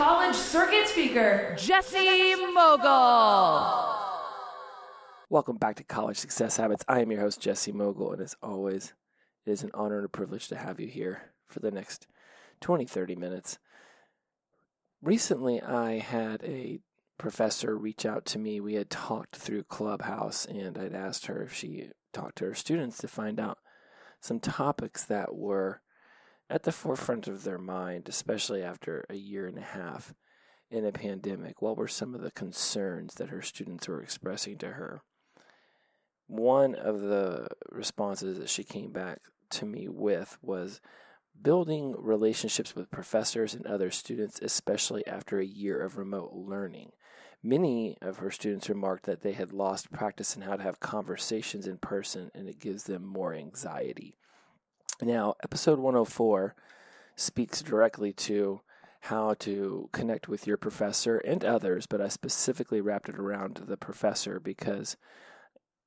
college circuit speaker, Jesse Mogul. Welcome back to College Success Habits. I am your host, Jesse Mogul, and as always, it is an honor and a privilege to have you here for the next 20, 30 minutes. Recently, I had a professor reach out to me. We had talked through Clubhouse, and I'd asked her if she talked to her students to find out some topics that were at the forefront of their mind, especially after a year and a half in a pandemic. What were some of the concerns that her students were expressing to her? One of the responses that she came back to me with was building relationships with professors and other students, especially after a year of remote learning. Many of her students remarked that they had lost practice in how to have conversations in person and it gives them more anxiety. Now, episode 104 speaks directly to how to connect with your professor and others, but I specifically wrapped it around the professor because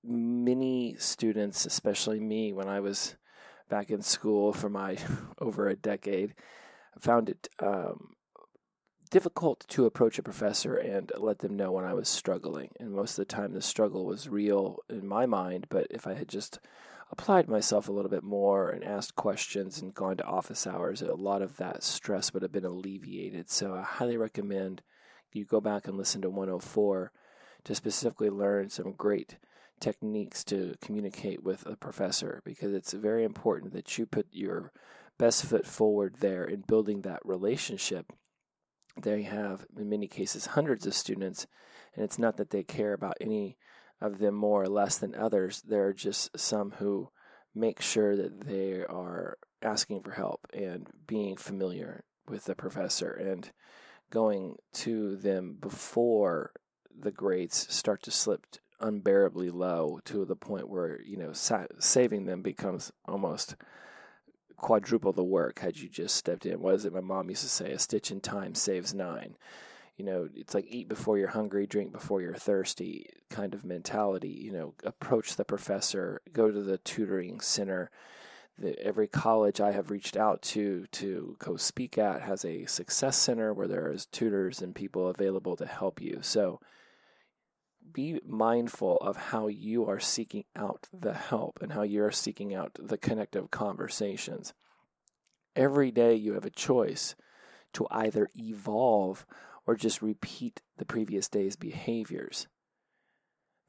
many students, especially me when I was back in school for my over a decade, found it um, difficult to approach a professor and let them know when I was struggling. And most of the time, the struggle was real in my mind, but if I had just applied myself a little bit more and asked questions and gone to office hours, a lot of that stress would have been alleviated. So I highly recommend you go back and listen to 104 to specifically learn some great techniques to communicate with a professor because it's very important that you put your best foot forward there in building that relationship. They have, in many cases, hundreds of students, and it's not that they care about any of them more or less than others. There are just some who make sure that they are asking for help and being familiar with the professor and going to them before the grades start to slip unbearably low to the point where you know sa- saving them becomes almost quadruple the work had you just stepped in. What is it my mom used to say? A stitch in time saves nine. You know, it's like eat before you're hungry, drink before you're thirsty kind of mentality. You know, approach the professor, go to the tutoring center. The, every college I have reached out to to go speak at has a success center where there is tutors and people available to help you. So be mindful of how you are seeking out the help and how you are seeking out the connective conversations. Every day you have a choice to either evolve or just repeat the previous day's behaviors.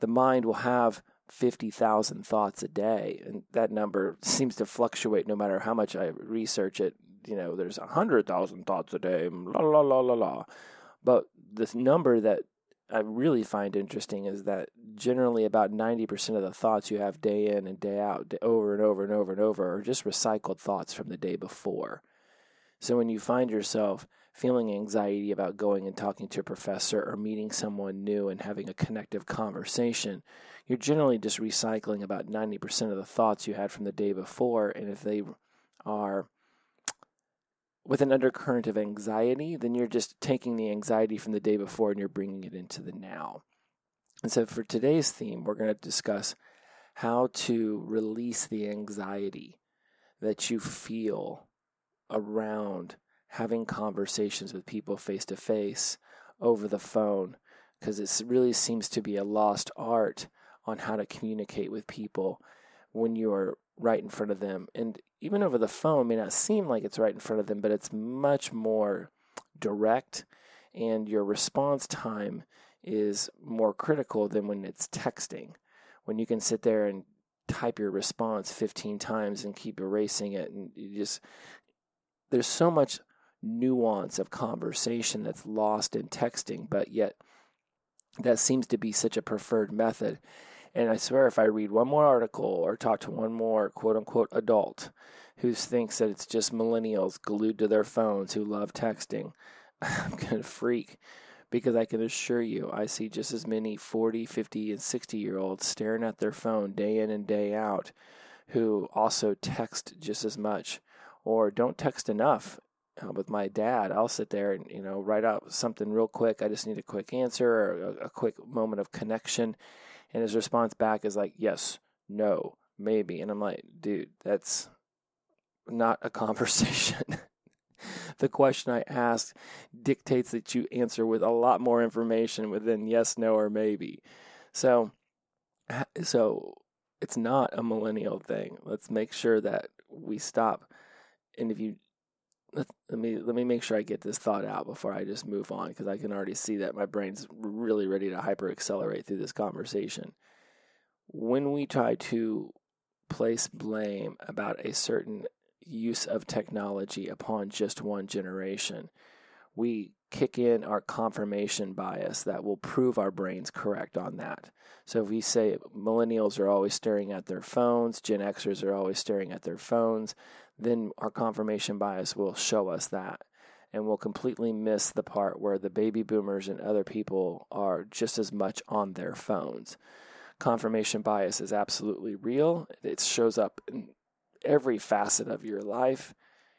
The mind will have 50,000 thoughts a day, and that number seems to fluctuate no matter how much I research it. You know, there's 100,000 thoughts a day, la la la la la. But this number that I really find interesting is that generally about 90% of the thoughts you have day in and day out, over and over and over and over, are just recycled thoughts from the day before. So when you find yourself feeling anxiety about going and talking to a professor or meeting someone new and having a connective conversation, you're generally just recycling about 90% of the thoughts you had from the day before. And if they are with an undercurrent of anxiety, then you're just taking the anxiety from the day before and you're bringing it into the now. And so for today's theme, we're going to discuss how to release the anxiety that you feel around having conversations with people face to face over the phone because it really seems to be a lost art on how to communicate with people when you're right in front of them. And even over the phone may not seem like it's right in front of them, but it's much more direct and your response time is more critical than when it's texting. When you can sit there and type your response 15 times and keep erasing it and you just there's so much nuance of conversation that's lost in texting, but yet that seems to be such a preferred method. And I swear, if I read one more article or talk to one more quote unquote adult who thinks that it's just millennials glued to their phones who love texting, I'm going to freak because I can assure you, I see just as many 40, 50, and 60 year olds staring at their phone day in and day out who also text just as much or don't text enough. Uh, with my dad, I'll sit there and you know write out something real quick. I just need a quick answer or a, a quick moment of connection, and his response back is like, "Yes, no, maybe," and I'm like, "Dude, that's not a conversation." the question I ask dictates that you answer with a lot more information within yes, no, or maybe. So, so it's not a millennial thing. Let's make sure that we stop. And if you let, me let me make sure I get this thought out before I just move on because I can already see that my brain's really ready to hyper accelerate through this conversation. When we try to place blame about a certain use of technology upon just one generation, we kick in our confirmation bias that will prove our brains correct on that. So if we say millennials are always staring at their phones, Gen Xers are always staring at their phones, then our confirmation bias will show us that. And we'll completely miss the part where the baby boomers and other people are just as much on their phones. Confirmation bias is absolutely real. It shows up in every facet of your life.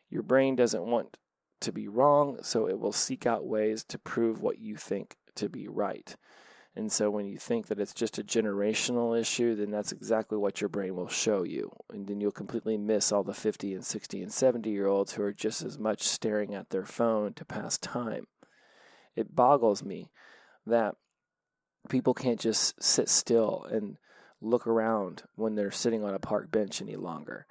Your brain doesn't want to be wrong, so it will seek out ways to prove what you think to be right. And so when you think that it's just a generational issue, then that's exactly what your brain will show you. And then you'll completely miss all the 50 and 60 and 70 year olds who are just as much staring at their phone to pass time. It boggles me that people can't just sit still and look around when they're sitting on a park bench any longer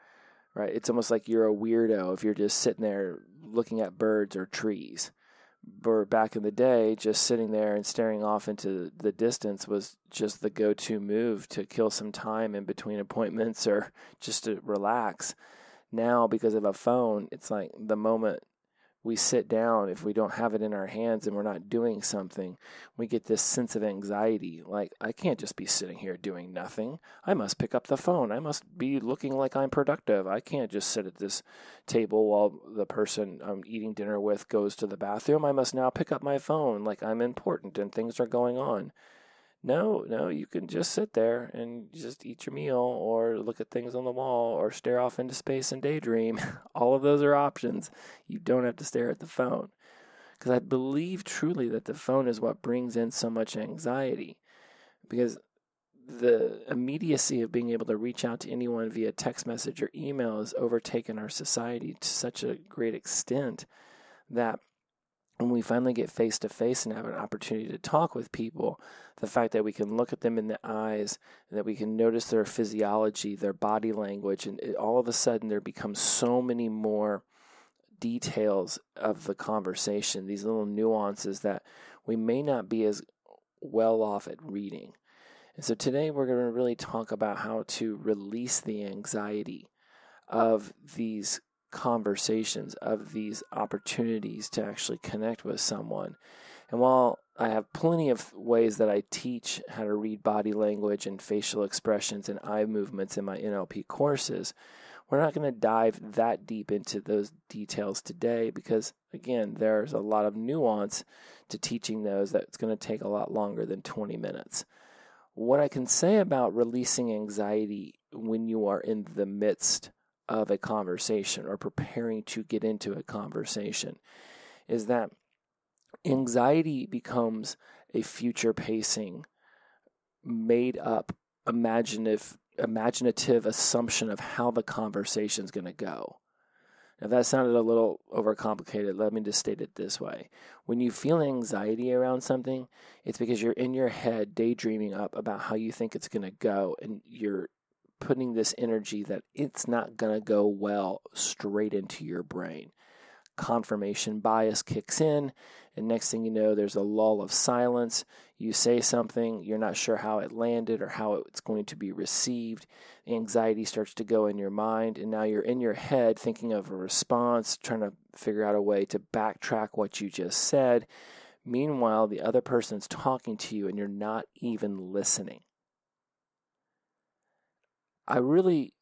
right? It's almost like you're a weirdo if you're just sitting there looking at birds or trees. But back in the day, just sitting there and staring off into the distance was just the go to move to kill some time in between appointments or just to relax. Now, because of a phone, it's like the moment we sit down, if we don't have it in our hands and we're not doing something, we get this sense of anxiety. Like, I can't just be sitting here doing nothing. I must pick up the phone. I must be looking like I'm productive. I can't just sit at this table while the person I'm eating dinner with goes to the bathroom. I must now pick up my phone like I'm important and things are going on. No, no, you can just sit there and just eat your meal or look at things on the wall or stare off into space and daydream. All of those are options. You don't have to stare at the phone. Because I believe truly that the phone is what brings in so much anxiety. Because the immediacy of being able to reach out to anyone via text message or email has overtaken our society to such a great extent that when we finally get face to face and have an opportunity to talk with people, the fact that we can look at them in the eyes and that we can notice their physiology, their body language, and it, all of a sudden there becomes so many more details of the conversation, these little nuances that we may not be as well off at reading. And so today we're going to really talk about how to release the anxiety of these conversations, of these opportunities to actually connect with someone. And while I have plenty of ways that I teach how to read body language and facial expressions and eye movements in my NLP courses, we're not going to dive that deep into those details today because, again, there's a lot of nuance to teaching those that's going to take a lot longer than 20 minutes. What I can say about releasing anxiety when you are in the midst of a conversation or preparing to get into a conversation is that anxiety becomes a future pacing made up imaginative imaginative assumption of how the conversation is going to go. Now that sounded a little overcomplicated. Let me just state it this way. When you feel anxiety around something it's because you're in your head daydreaming up about how you think it's going to go and you're putting this energy that it's not going to go well straight into your brain. Confirmation bias kicks in, and next thing you know, there's a lull of silence. You say something, you're not sure how it landed or how it's going to be received. Anxiety starts to go in your mind, and now you're in your head thinking of a response, trying to figure out a way to backtrack what you just said. Meanwhile, the other person's talking to you, and you're not even listening. I really,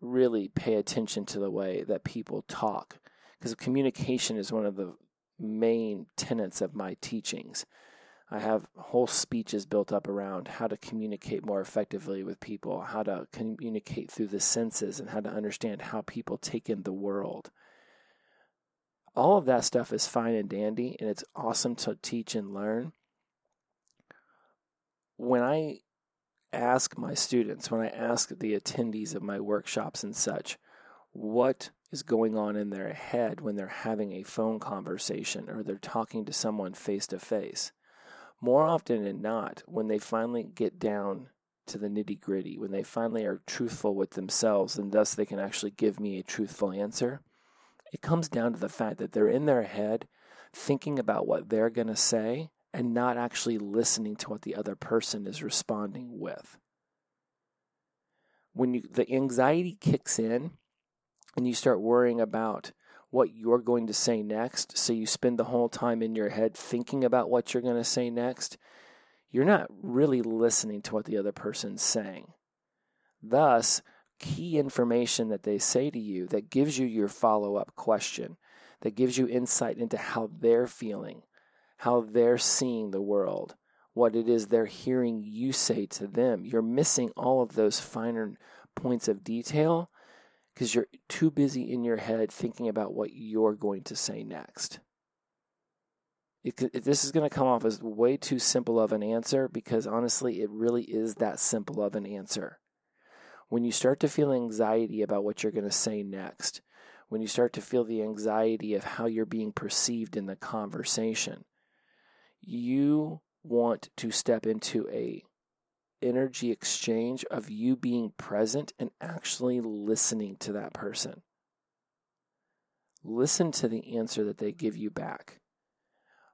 really pay attention to the way that people talk because communication is one of the main tenets of my teachings. I have whole speeches built up around how to communicate more effectively with people, how to communicate through the senses, and how to understand how people take in the world. All of that stuff is fine and dandy, and it's awesome to teach and learn. When I ask my students, when I ask the attendees of my workshops and such, what is going on in their head when they're having a phone conversation or they're talking to someone face to face, more often than not, when they finally get down to the nitty gritty, when they finally are truthful with themselves and thus they can actually give me a truthful answer, it comes down to the fact that they're in their head thinking about what they're going to say and not actually listening to what the other person is responding with. When you, the anxiety kicks in and you start worrying about what you're going to say next, so you spend the whole time in your head thinking about what you're going to say next, you're not really listening to what the other person's saying. Thus, key information that they say to you that gives you your follow up question, that gives you insight into how they're feeling, how they're seeing the world, what it is they're hearing you say to them. You're missing all of those finer points of detail because you're too busy in your head thinking about what you're going to say next. It, this is going to come off as way too simple of an answer because honestly, it really is that simple of an answer. When you start to feel anxiety about what you're going to say next, when you start to feel the anxiety of how you're being perceived in the conversation, you want to step into a energy exchange of you being present and actually listening to that person. Listen to the answer that they give you back.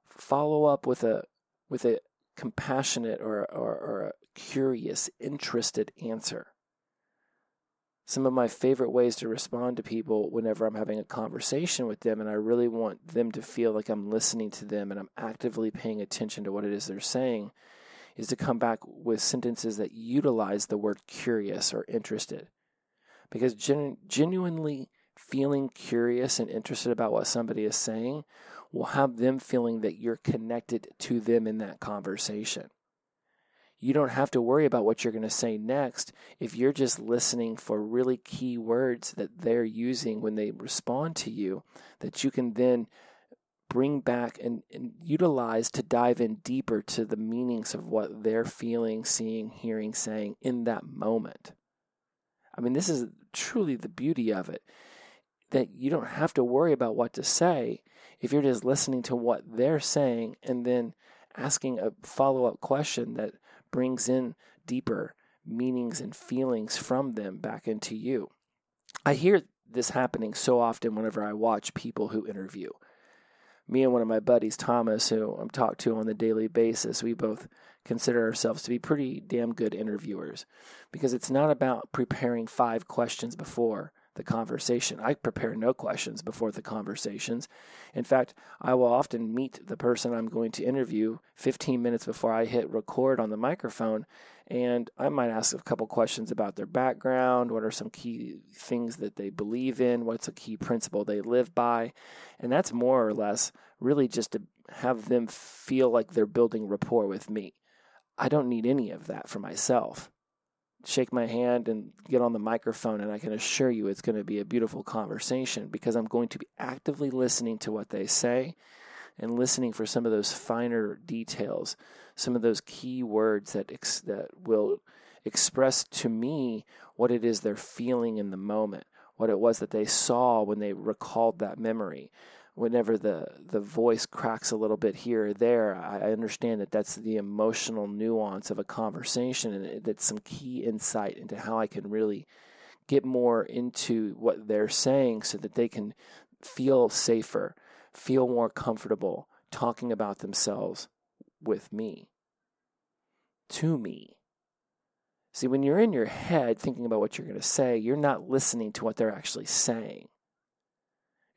Follow up with a with a compassionate or, or, or a curious, interested answer. Some of my favorite ways to respond to people whenever I'm having a conversation with them and I really want them to feel like I'm listening to them and I'm actively paying attention to what it is they're saying is to come back with sentences that utilize the word curious or interested. Because gen- genuinely feeling curious and interested about what somebody is saying will have them feeling that you're connected to them in that conversation. You don't have to worry about what you're going to say next if you're just listening for really key words that they're using when they respond to you, that you can then bring back and, and, utilize to dive in deeper to the meanings of what they're feeling, seeing, hearing, saying in that moment. I mean, this is truly the beauty of it that you don't have to worry about what to say if you're just listening to what they're saying and then asking a follow up question that brings in deeper meanings and feelings from them back into you. I hear this happening so often whenever I watch people who interview me and one of my buddies, Thomas, who I'm talked to on the daily basis, we both consider ourselves to be pretty damn good interviewers because it's not about preparing five questions before the conversation. I prepare no questions before the conversations. In fact, I will often meet the person I'm going to interview 15 minutes before I hit record on the microphone and I might ask a couple questions about their background. What are some key things that they believe in? What's a key principle they live by? And that's more or less really just to have them feel like they're building rapport with me. I don't need any of that for myself. Shake my hand and get on the microphone, and I can assure you it's going to be a beautiful conversation because I'm going to be actively listening to what they say and listening for some of those finer details some of those key words that ex- that will express to me what it is they're feeling in the moment, what it was that they saw when they recalled that memory. Whenever the, the voice cracks a little bit here or there, I, understand that that's the emotional nuance of a conversation, and that's some key insight into how I can really get more into what they're saying so that they can feel safer, feel more comfortable talking about themselves with me, to me. See, when you're in your head thinking about what you're going to say, you're not listening to what they're actually saying.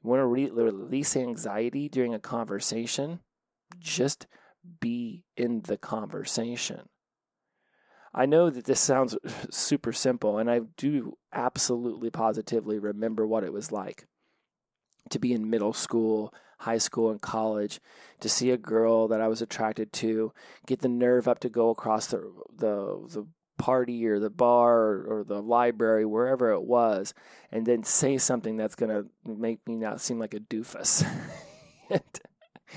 Want to re- release anxiety during a conversation? Just be in the conversation. I know that this sounds super simple, and I do absolutely positively remember what it was like to be in middle school, high school and college to see a girl that I was attracted to, get the nerve up to go across the the the party or the bar or, the library, wherever it was, and then say something that's going to make me not seem like a doofus. and,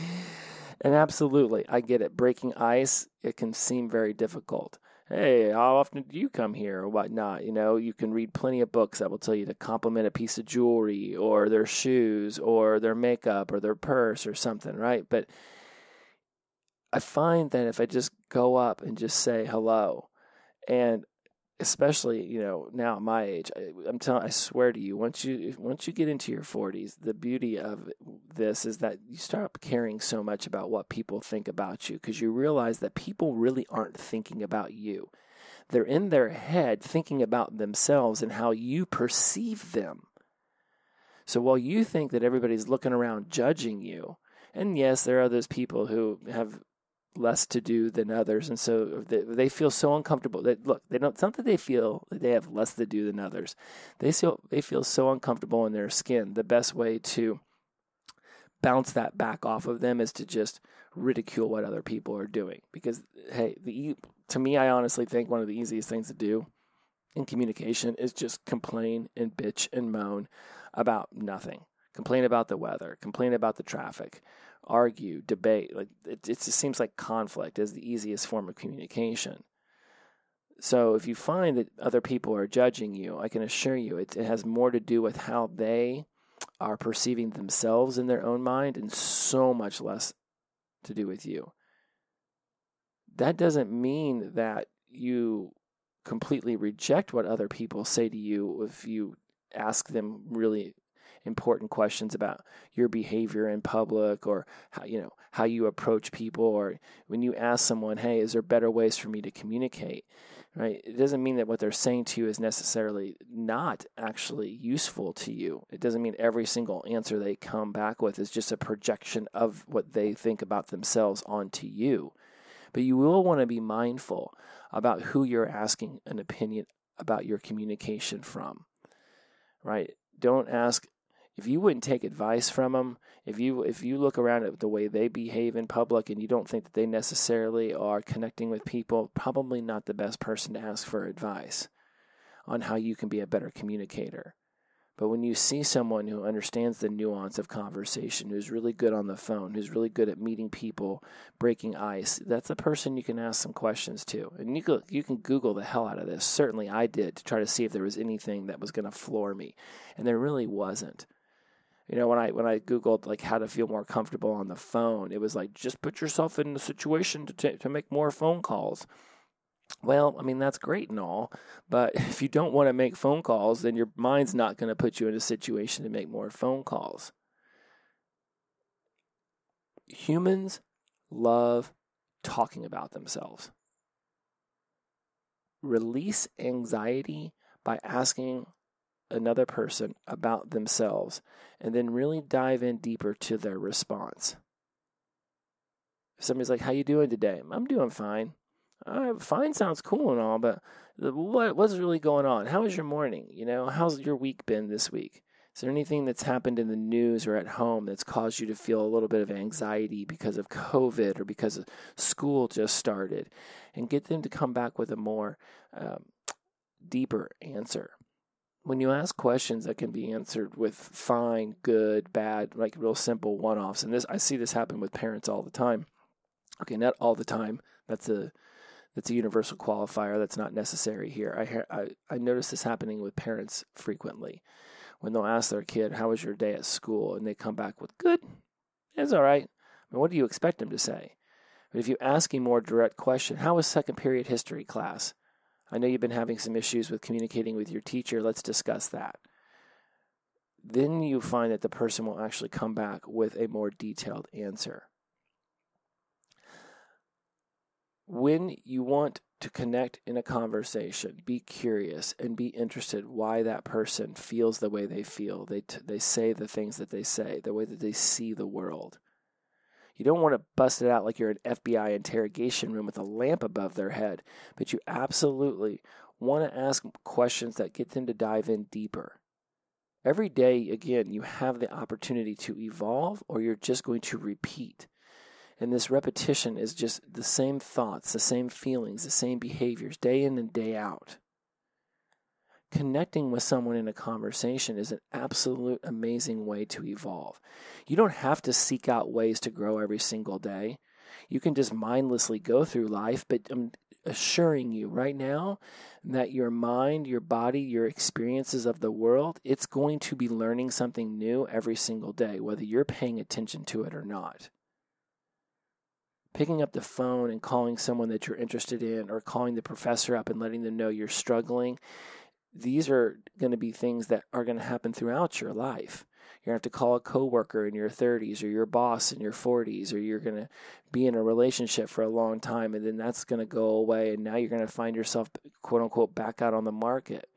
and absolutely, I get it. Breaking ice, it can seem very difficult hey, how often do you come here or whatnot? You know, you can read plenty of books that will tell you to compliment a piece of jewelry or their shoes or their makeup or their purse or something, right? But I find that if I just go up and just say hello, and especially you know now at my age, I, am telling, I swear to you, once you once you get into your 40s, the beauty of this is that you stop caring so much about what people think about you because you realize that people really aren't thinking about you. They're in their head thinking about themselves and how you perceive them. So while you think that everybody's looking around judging you, and yes, there are those people who have less to do than others, and so they, they feel so uncomfortable. That look, they don't. It's not that they feel that they have less to do than others. They feel they feel so uncomfortable in their skin. The best way to bounce that back off of them is to just ridicule what other people are doing. Because hey, the to me, I honestly think one of the easiest things to do in communication is just complain and bitch and moan about nothing. Complain about the weather. Complain about the traffic argue, debate. Like it, it just seems like conflict is the easiest form of communication. So if you find that other people are judging you, I can assure you it, it has more to do with how they are perceiving themselves in their own mind and so much less to do with you. That doesn't mean that you completely reject what other people say to you if you ask them really important questions about your behavior in public or how you know how you approach people or when you ask someone hey is there better ways for me to communicate? Right? It doesn't mean that what they're saying to you is necessarily not actually useful to you. It doesn't mean every single answer they come back with is just a projection of what they think about themselves onto you. But you will want to be mindful about who you're asking an opinion about your communication from. Right? Don't ask if you wouldn't take advice from them, if you if you look around at the way they behave in public and you don't think that they necessarily are connecting with people, probably not the best person to ask for advice on how you can be a better communicator. But when you see someone who understands the nuance of conversation, who's really good on the phone, who's really good at meeting people, breaking ice, that's a person you can ask some questions to. And you can, you can Google the hell out of this. Certainly I did to try to see if there was anything that was going to floor me. And there really wasn't you know when i when i googled like how to feel more comfortable on the phone it was like just put yourself in the situation to t- to make more phone calls. Well i mean that's great and all but if you don't want to make phone calls then your mind's not going to put you in a situation to make more phone calls. Humans love talking about themselves. Release anxiety by asking another person about themselves and then really dive in deeper to their response. If somebody's like, "How you doing today?" I'm doing fine. Uh, fine sounds cool and all, but what what's really going on? How was your morning? You know, how's your week been this week? Is there anything that's happened in the news or at home that's caused you to feel a little bit of anxiety because of COVID or because school just started? And get them to come back with a more um, deeper answer when you ask questions that can be answered with fine, good, bad, like real simple one offs, and this I see this happen with parents all the time. Okay, not all the time. That's a that's a universal qualifier. That's not necessary here. I I, I notice this happening with parents frequently when they'll ask their kid, "How was your day at school?" and they come back with "Good." It's all right. I mean, what do you expect them to say? But if you ask a more direct question, "How was second period history class?" I know you've been having some issues with communicating with your teacher. Let's discuss that. Then you find that the person will actually come back with a more detailed answer. When you want to connect in a conversation, be curious and be interested why that person feels the way they feel. They, t- they say the things that they say, the way that they see the world. You don't want to bust it out like you're an FBI interrogation room with a lamp above their head, but you absolutely want to ask questions that get them to dive in deeper. Every day, again, you have the opportunity to evolve or you're just going to repeat. And this repetition is just the same thoughts, the same feelings, the same behaviors, day in and day out. Connecting with someone in a conversation is an absolute amazing way to evolve. You don't have to seek out ways to grow every single day. You can just mindlessly go through life, but I'm assuring you right now that your mind, your body, your experiences of the world, it's going to be learning something new every single day, whether you're paying attention to it or not picking up the phone and calling someone that you're interested in or calling the professor up and letting them know you're struggling these are going to be things that are going to happen throughout your life you're going to have to call a coworker in your 30s or your boss in your 40s or you're going to be in a relationship for a long time and then that's going to go away and now you're going to find yourself quote unquote back out on the market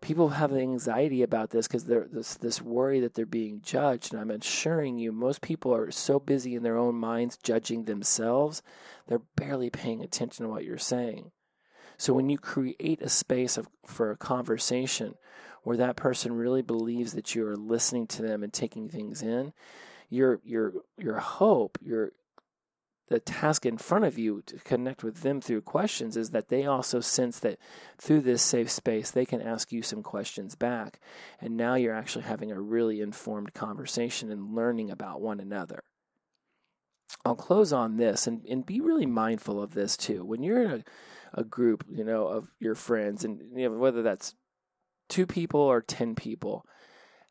people have anxiety about this because there's this, this worry that they're being judged. And I'm assuring you, most people are so busy in their own minds judging themselves, they're barely paying attention to what you're saying. So when you create a space of, for a conversation where that person really believes that you are listening to them and taking things in, your your your hope, your the task in front of you to connect with them through questions is that they also sense that through this safe space they can ask you some questions back. And now you're actually having a really informed conversation and learning about one another. I'll close on this and, and be really mindful of this too. When you're in a, a group you know of your friends and you know, whether that's two people or ten people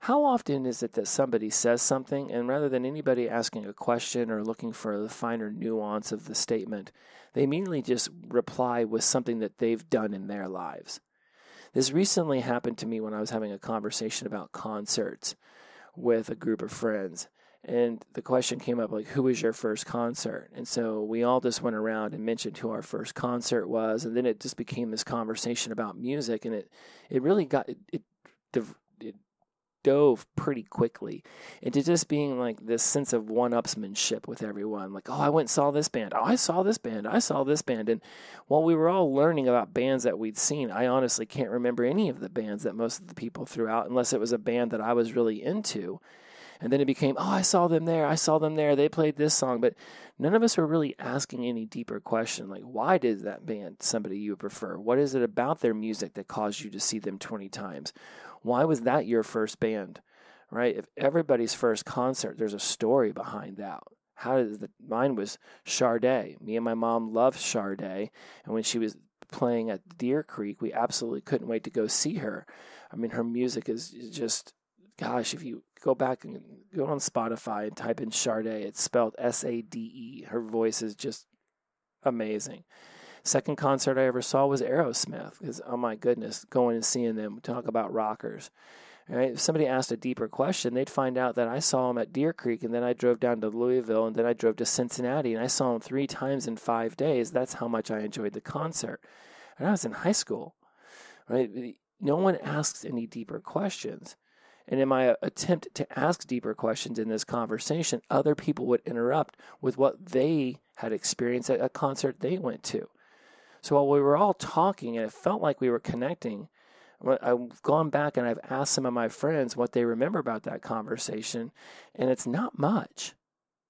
how often is it that somebody says something, and rather than anybody asking a question or looking for the finer nuance of the statement, they immediately just reply with something that they've done in their lives? This recently happened to me when I was having a conversation about concerts with a group of friends. And the question came up like, who was your first concert? And so we all just went around and mentioned who our first concert was. And then it just became this conversation about music. And it, it really got, it, it dove pretty quickly into just being like this sense of one upsmanship with everyone. Like, oh, I went and saw this band. Oh, I saw this band. I saw this band. And while we were all learning about bands that we'd seen, I honestly can't remember any of the bands that most of the people threw out unless it was a band that I was really into. And then it became, oh, I saw them there. I saw them there. They played this song. But none of us were really asking any deeper question like, why did that band somebody you prefer? What is it about their music that caused you to see them 20 times? Why was that your first band? Right? If everybody's first concert, there's a story behind that. How did the, mine was Sade. Me and my mom loved Sade, and when she was playing at Deer Creek, we absolutely couldn't wait to go see her. I mean, her music is just, gosh, if you go back and go on Spotify and type in Sade, it's spelled S A D E. Her voice is just amazing. Second concert I ever saw was Aerosmith. Because oh my goodness, going and seeing them talk about rockers. Right? If somebody asked a deeper question, they'd find out that I saw them at Deer Creek, and then I drove down to Louisville, and then I drove to Cincinnati, and I saw them three times in five days. That's how much I enjoyed the concert. And I was in high school. Right? No one asks any deeper questions. And in my attempt to ask deeper questions in this conversation, other people would interrupt with what they had experienced at a concert they went to. So while we were all talking and it felt like we were connecting, I've gone back and I've asked some of my friends what they remember about that conversation, and it's not much.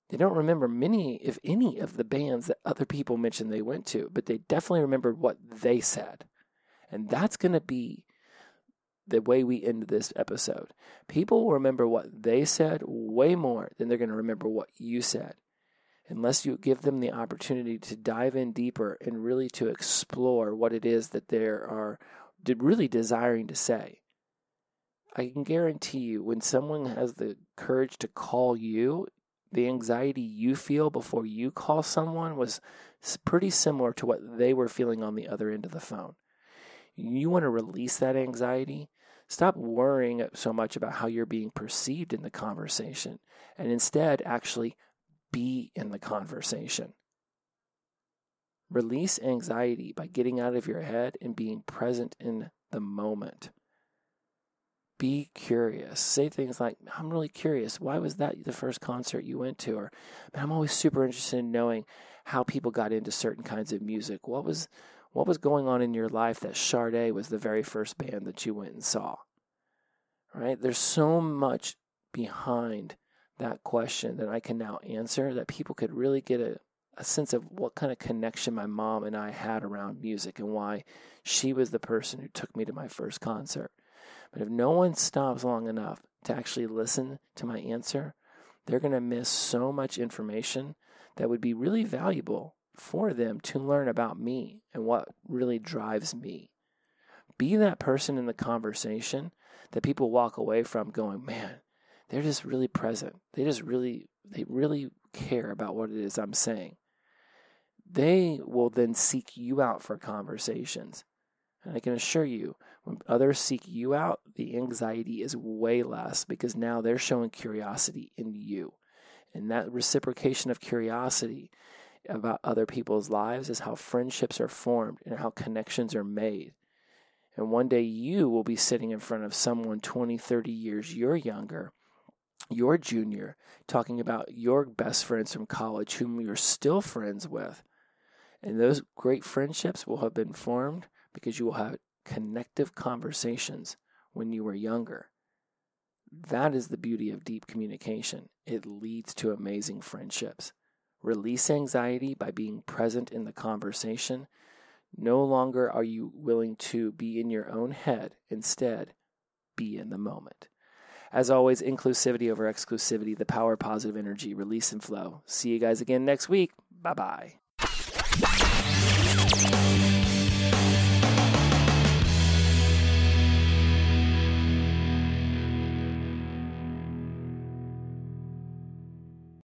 They don't remember many, if any, of the bands that other people mentioned they went to, but they definitely remembered what they said. And that's going to be the way we end this episode. People will remember what they said way more than they're going to remember what you said unless you give them the opportunity to dive in deeper and really to explore what it is that they are really desiring to say. I can guarantee you, when someone has the courage to call you, the anxiety you feel before you call someone was pretty similar to what they were feeling on the other end of the phone. You want to release that anxiety? Stop worrying so much about how you're being perceived in the conversation and instead actually be in the conversation. Release anxiety by getting out of your head and being present in the moment. Be curious. Say things like, I'm really curious. Why was that the first concert you went to? Or, I'm always super interested in knowing how people got into certain kinds of music. What was what was going on in your life that Sade was the very first band that you went and saw? right? There's so much behind that question that I can now answer that people could really get a, a sense of what kind of connection my mom and I had around music and why she was the person who took me to my first concert. But if no one stops long enough to actually listen to my answer, they're going to miss so much information that would be really valuable for them to learn about me and what really drives me. Be that person in the conversation that people walk away from going, man, they're just really present. They just really, they really care about what it is I'm saying. They will then seek you out for conversations. And I can assure you, when others seek you out, the anxiety is way less because now they're showing curiosity in you. And that reciprocation of curiosity about other people's lives is how friendships are formed and how connections are made. And one day you will be sitting in front of someone 20, 30 years you're younger, your junior, talking about your best friends from college whom you're still friends with. And those great friendships will have been formed because you will have connective conversations when you were younger. That is the beauty of deep communication. It leads to amazing friendships. Release anxiety by being present in the conversation. No longer are you willing to be in your own head. Instead, be in the moment. As always, inclusivity over exclusivity, the power of positive energy, release and flow. See you guys again next week. Bye bye.